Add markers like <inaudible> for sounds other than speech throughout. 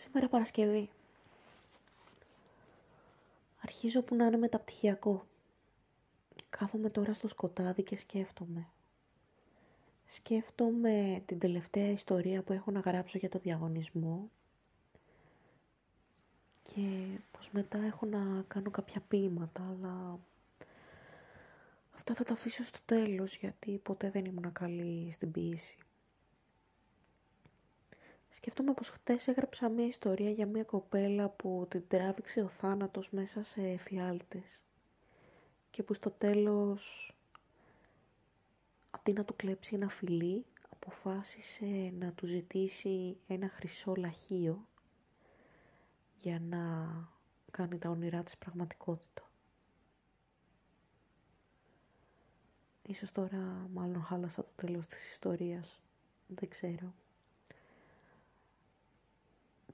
Σήμερα Παρασκευή. Αρχίζω που να είναι μεταπτυχιακό. Κάθομαι τώρα στο σκοτάδι και σκέφτομαι. Σκέφτομαι την τελευταία ιστορία που έχω να γράψω για το διαγωνισμό και πως μετά έχω να κάνω κάποια ποίηματα, αλλά αυτά θα τα αφήσω στο τέλος γιατί ποτέ δεν ήμουν καλή στην ποίηση. Σκέφτομαι πως χτες έγραψα μια ιστορία για μια κοπέλα που την τράβηξε ο θάνατος μέσα σε εφιάλτες και που στο τέλος αντί να του κλέψει ένα φιλί αποφάσισε να του ζητήσει ένα χρυσό λαχείο για να κάνει τα όνειρά της πραγματικότητα. Ίσως τώρα μάλλον χάλασα το τέλος της ιστορίας. Δεν ξέρω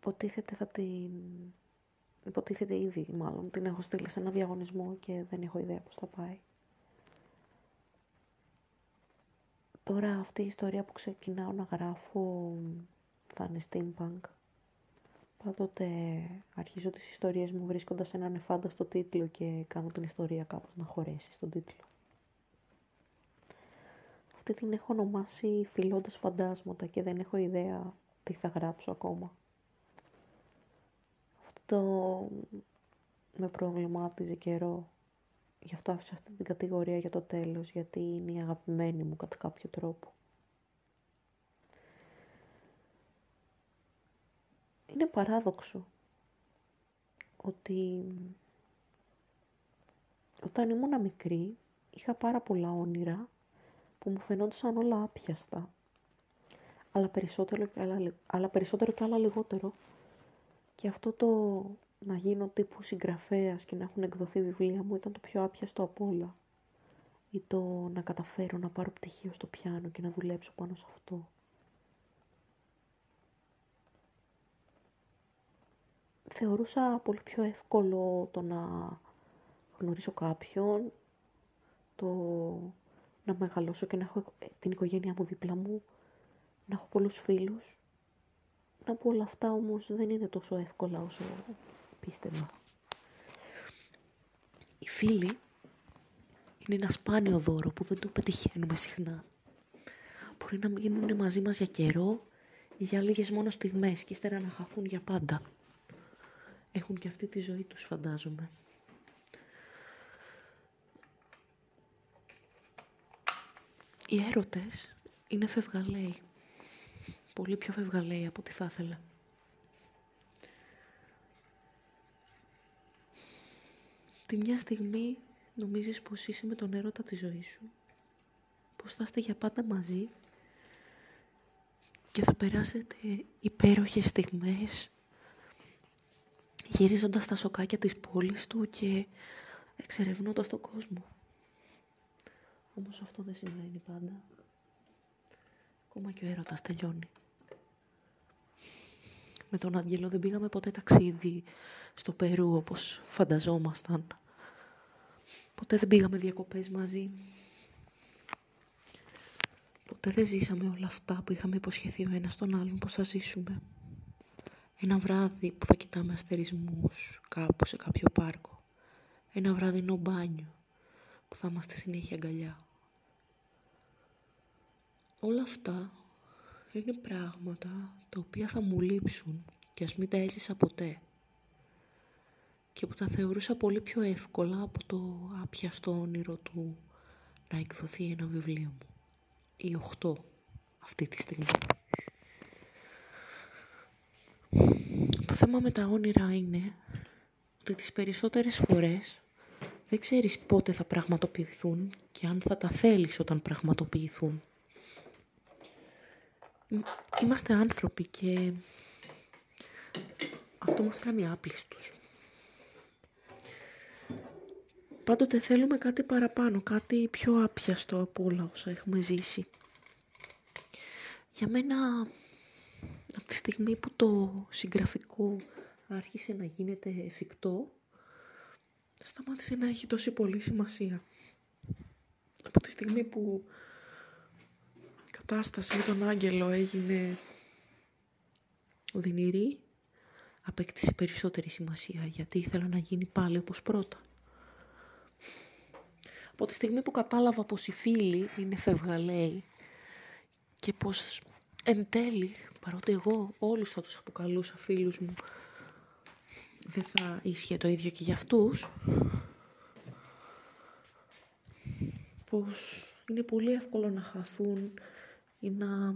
υποτίθεται θα την... Υποτίθεται ήδη μάλλον, την έχω στείλει σε ένα διαγωνισμό και δεν έχω ιδέα πώς θα πάει. Τώρα αυτή η ιστορία που ξεκινάω να γράφω θα είναι steampunk. Πάντοτε αρχίζω τις ιστορίες μου βρίσκοντας έναν εφάνταστο τίτλο και κάνω την ιστορία κάπως να χωρέσει στον τίτλο. Αυτή την έχω ονομάσει φιλώντας φαντάσματα και δεν έχω ιδέα τι θα γράψω ακόμα το με προβλημάτιζε καιρό. Γι' αυτό άφησα αυτή την κατηγορία για το τέλος, γιατί είναι η αγαπημένη μου κατά κάποιο τρόπο. Είναι παράδοξο ότι όταν ήμουν μικρή είχα πάρα πολλά όνειρα που μου φαινόντουσαν όλα άπιαστα. Αλλά περισσότερο και άλλα, αλλά περισσότερο και άλλα λιγότερο και αυτό το να γίνω τύπου συγγραφέας και να έχουν εκδοθεί βιβλία μου ήταν το πιο άπιαστο από όλα. Ή το να καταφέρω να πάρω πτυχίο στο πιάνο και να δουλέψω πάνω σε αυτό. Θεωρούσα πολύ πιο εύκολο το να γνωρίσω κάποιον, το να μεγαλώσω και να έχω την οικογένειά μου δίπλα μου, να έχω πολλούς φίλους να πω όλα αυτά όμως δεν είναι τόσο εύκολα όσο πίστευα. Οι φίλοι είναι ένα σπάνιο δώρο που δεν το πετυχαίνουμε συχνά. Μπορεί να μείνουν μαζί μας για καιρό ή για λίγες μόνο στιγμές και ύστερα να χαθούν για πάντα. Έχουν και αυτή τη ζωή τους φαντάζομαι. Οι έρωτες είναι φευγαλαίοι πολύ πιο φευγαλέη από ό,τι θα ήθελα. Τη μια στιγμή νομίζεις πως είσαι με τον έρωτα της ζωής σου, πως θα είστε για πάντα μαζί και θα περάσετε υπέροχες στιγμές γυρίζοντας τα σοκάκια της πόλης του και εξερευνώντας τον κόσμο. Όμως αυτό δεν συμβαίνει πάντα. Ακόμα και ο έρωτας τελειώνει με τον Άγγελο δεν πήγαμε ποτέ ταξίδι στο Περού όπως φανταζόμασταν. Ποτέ δεν πήγαμε διακοπές μαζί. Ποτέ δεν ζήσαμε όλα αυτά που είχαμε υποσχεθεί ο ένας τον άλλον πως θα ζήσουμε. Ένα βράδυ που θα κοιτάμε αστερισμούς κάπου σε κάποιο πάρκο. Ένα βραδινό μπάνιο που θα είμαστε συνέχεια αγκαλιά. Όλα αυτά είναι πράγματα τα οποία θα μου λείψουν και ας μην τα έζησα ποτέ. Και που τα θεωρούσα πολύ πιο εύκολα από το άπιαστο όνειρο του να εκδοθεί ένα βιβλίο μου. Ή οχτώ αυτή τη στιγμή. Το θέμα με τα όνειρα είναι ότι τις περισσότερες φορές δεν ξέρεις πότε θα πραγματοποιηθούν και αν θα τα θέλεις όταν πραγματοποιηθούν είμαστε άνθρωποι και αυτό μας κάνει άπλιστους. Πάντοτε θέλουμε κάτι παραπάνω, κάτι πιο άπιαστο από όλα όσα έχουμε ζήσει. Για μένα, από τη στιγμή που το συγγραφικό άρχισε να γίνεται εφικτό, σταμάτησε να έχει τόση πολύ σημασία. Από τη στιγμή που κατάσταση με τον άγγελο έγινε οδυνηρή, απέκτησε περισσότερη σημασία γιατί ήθελα να γίνει πάλι όπως πρώτα. Από τη στιγμή που κατάλαβα πως οι φίλοι είναι φευγαλαίοι και πως εν τέλει, παρότι εγώ όλους θα τους αποκαλούσα φίλους μου, δεν θα ίσχυε το ίδιο και για αυτούς, πως είναι πολύ εύκολο να χαθούν ή να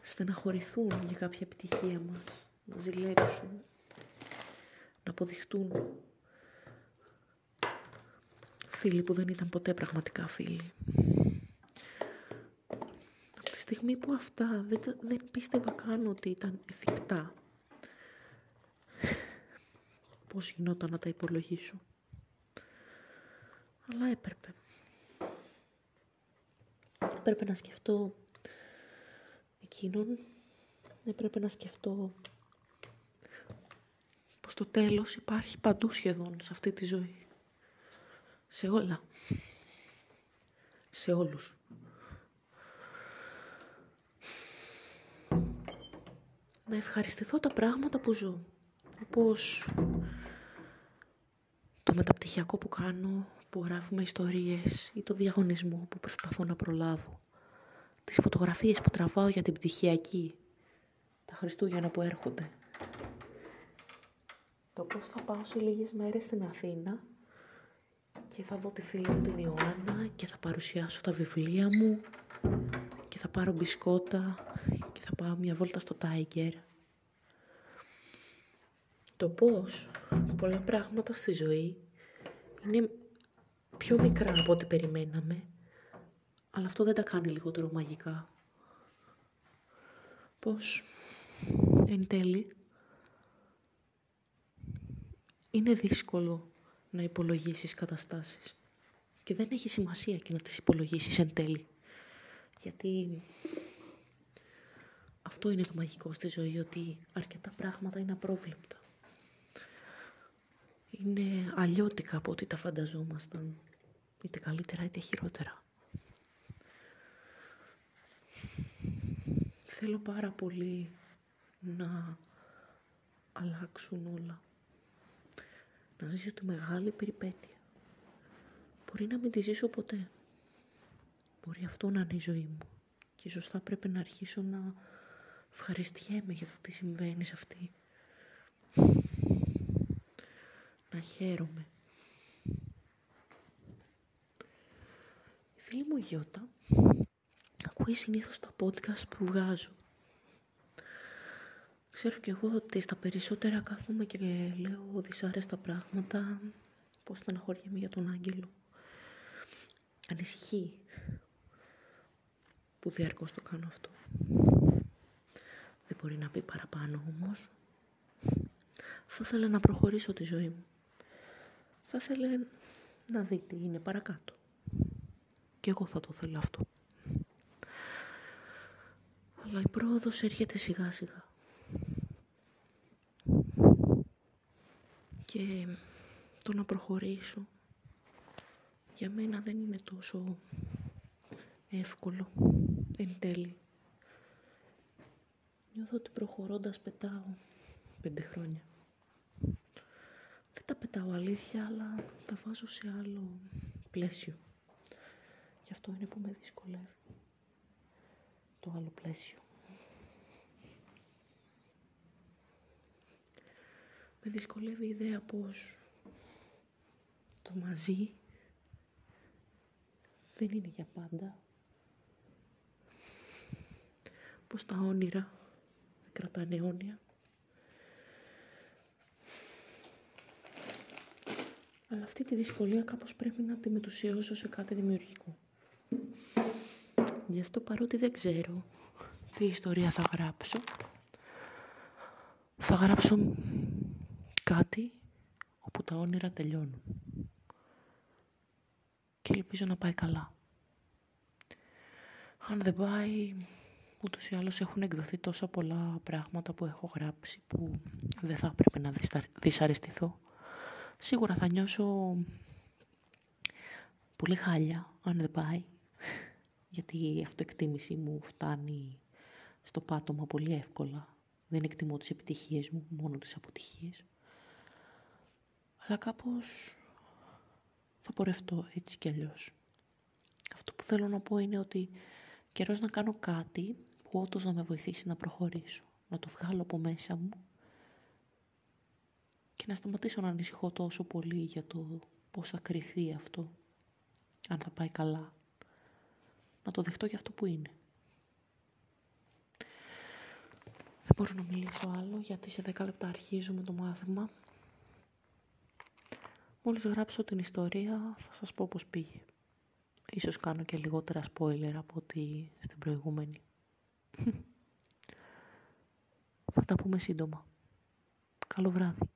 στεναχωρηθούν για κάποια επιτυχία μας, να ζηλέψουν, να αποδειχτούν φίλοι που δεν ήταν ποτέ πραγματικά φίλοι. Από τη στιγμή που αυτά δεν, δεν πίστευα καν ότι ήταν εφικτά, πώς γινόταν να τα υπολογίσω. Αλλά έπρεπε. Έπρεπε να σκεφτώ εκείνον, έπρεπε να σκεφτώ πως το τέλος υπάρχει παντού σχεδόν σε αυτή τη ζωή. Σε όλα. Σε όλους. Να ευχαριστηθώ τα πράγματα που ζω. Όπως το μεταπτυχιακό που κάνω, που γράφουμε ιστορίες ή το διαγωνισμό που προσπαθώ να προλάβω. Τις φωτογραφίες που τραβάω για την πτυχιακή, τα Χριστούγεννα που έρχονται. Το πώς θα πάω σε λίγες μέρες στην Αθήνα και θα δω τη φίλη μου την Ιωάννα και θα παρουσιάσω τα βιβλία μου και θα πάρω μπισκότα και θα πάω μια βόλτα στο Tiger. Το πώς πολλά πράγματα στη ζωή είναι πιο μικρά από ό,τι περιμέναμε, αλλά αυτό δεν τα κάνει λιγότερο μαγικά. Πώς, εν τέλει, είναι δύσκολο να υπολογίσεις καταστάσεις και δεν έχει σημασία και να τις υπολογίσεις εν τέλει. Γιατί αυτό είναι το μαγικό στη ζωή, ότι αρκετά πράγματα είναι απρόβλεπτα είναι αλλιώτικα από ό,τι τα φανταζόμασταν, είτε καλύτερα είτε χειρότερα. Θέλω πάρα πολύ να αλλάξουν όλα. Να ζήσω τη μεγάλη περιπέτεια. Μπορεί να μην τη ζήσω ποτέ. Μπορεί αυτό να είναι η ζωή μου. Και σωστά πρέπει να αρχίσω να ευχαριστιέμαι για το τι συμβαίνει σε αυτή να χαίρομαι. Η φίλη μου Γιώτα ακούει συνήθως τα podcast που βγάζω. Ξέρω κι εγώ ότι στα περισσότερα κάθομαι και λέω δυσάρεστα πράγματα, πώς στεναχωριέμαι για τον Άγγελο. Ανησυχεί που διαρκώς το κάνω αυτό. Δεν μπορεί να πει παραπάνω όμως. Θα ήθελα να προχωρήσω τη ζωή μου θα ήθελε να δει τι είναι παρακάτω. Και εγώ θα το θέλω αυτό. Αλλά η πρόοδος έρχεται σιγά σιγά. Και το να προχωρήσω για μένα δεν είναι τόσο εύκολο εν τέλει. Νιώθω ότι προχωρώντας πετάω πέντε χρόνια τα πετάω αλήθεια, αλλά τα βάζω σε άλλο πλαίσιο. Και αυτό είναι που με δυσκολεύει. Το άλλο πλαίσιο. Με δυσκολεύει η ιδέα πως το μαζί δεν είναι για πάντα. Πως τα όνειρα δεν κρατάνε αιώνια. Αλλά αυτή τη δυσκολία κάπως πρέπει να τη μετουσιώσω σε κάτι δημιουργικό. Γι' αυτό παρότι δεν ξέρω τι ιστορία θα γράψω, θα γράψω κάτι όπου τα όνειρα τελειώνουν. Και ελπίζω να πάει καλά. Αν δεν πάει, ούτως ή άλλως έχουν εκδοθεί τόσα πολλά πράγματα που έχω γράψει που δεν θα πρέπει να δυσαρεστηθώ σίγουρα θα νιώσω πολύ χάλια αν δεν πάει. Γιατί η αυτοεκτίμηση μου φτάνει στο πάτωμα πολύ εύκολα Δεν εκτιμώ τις επιτυχίες μου, μόνο τις αποτυχίες. Αλλά κάπως θα πορευτώ έτσι κι αλλιώς. Αυτό που θέλω να πω είναι ότι καιρός να κάνω κάτι που όντως να με βοηθήσει να προχωρήσω. Να το βγάλω από μέσα μου και να σταματήσω να ανησυχώ τόσο πολύ για το πώς θα κρυθεί αυτό. Αν θα πάει καλά. Να το δεχτώ για αυτό που είναι. Δεν μπορώ να μιλήσω άλλο γιατί σε 10 λεπτά αρχίζουμε το μάθημα. Μόλις γράψω την ιστορία θα σας πω πώς πήγε. Ίσως κάνω και λιγότερα spoiler από ότι στην προηγούμενη. <laughs> Θα τα πούμε σύντομα. Καλό βράδυ.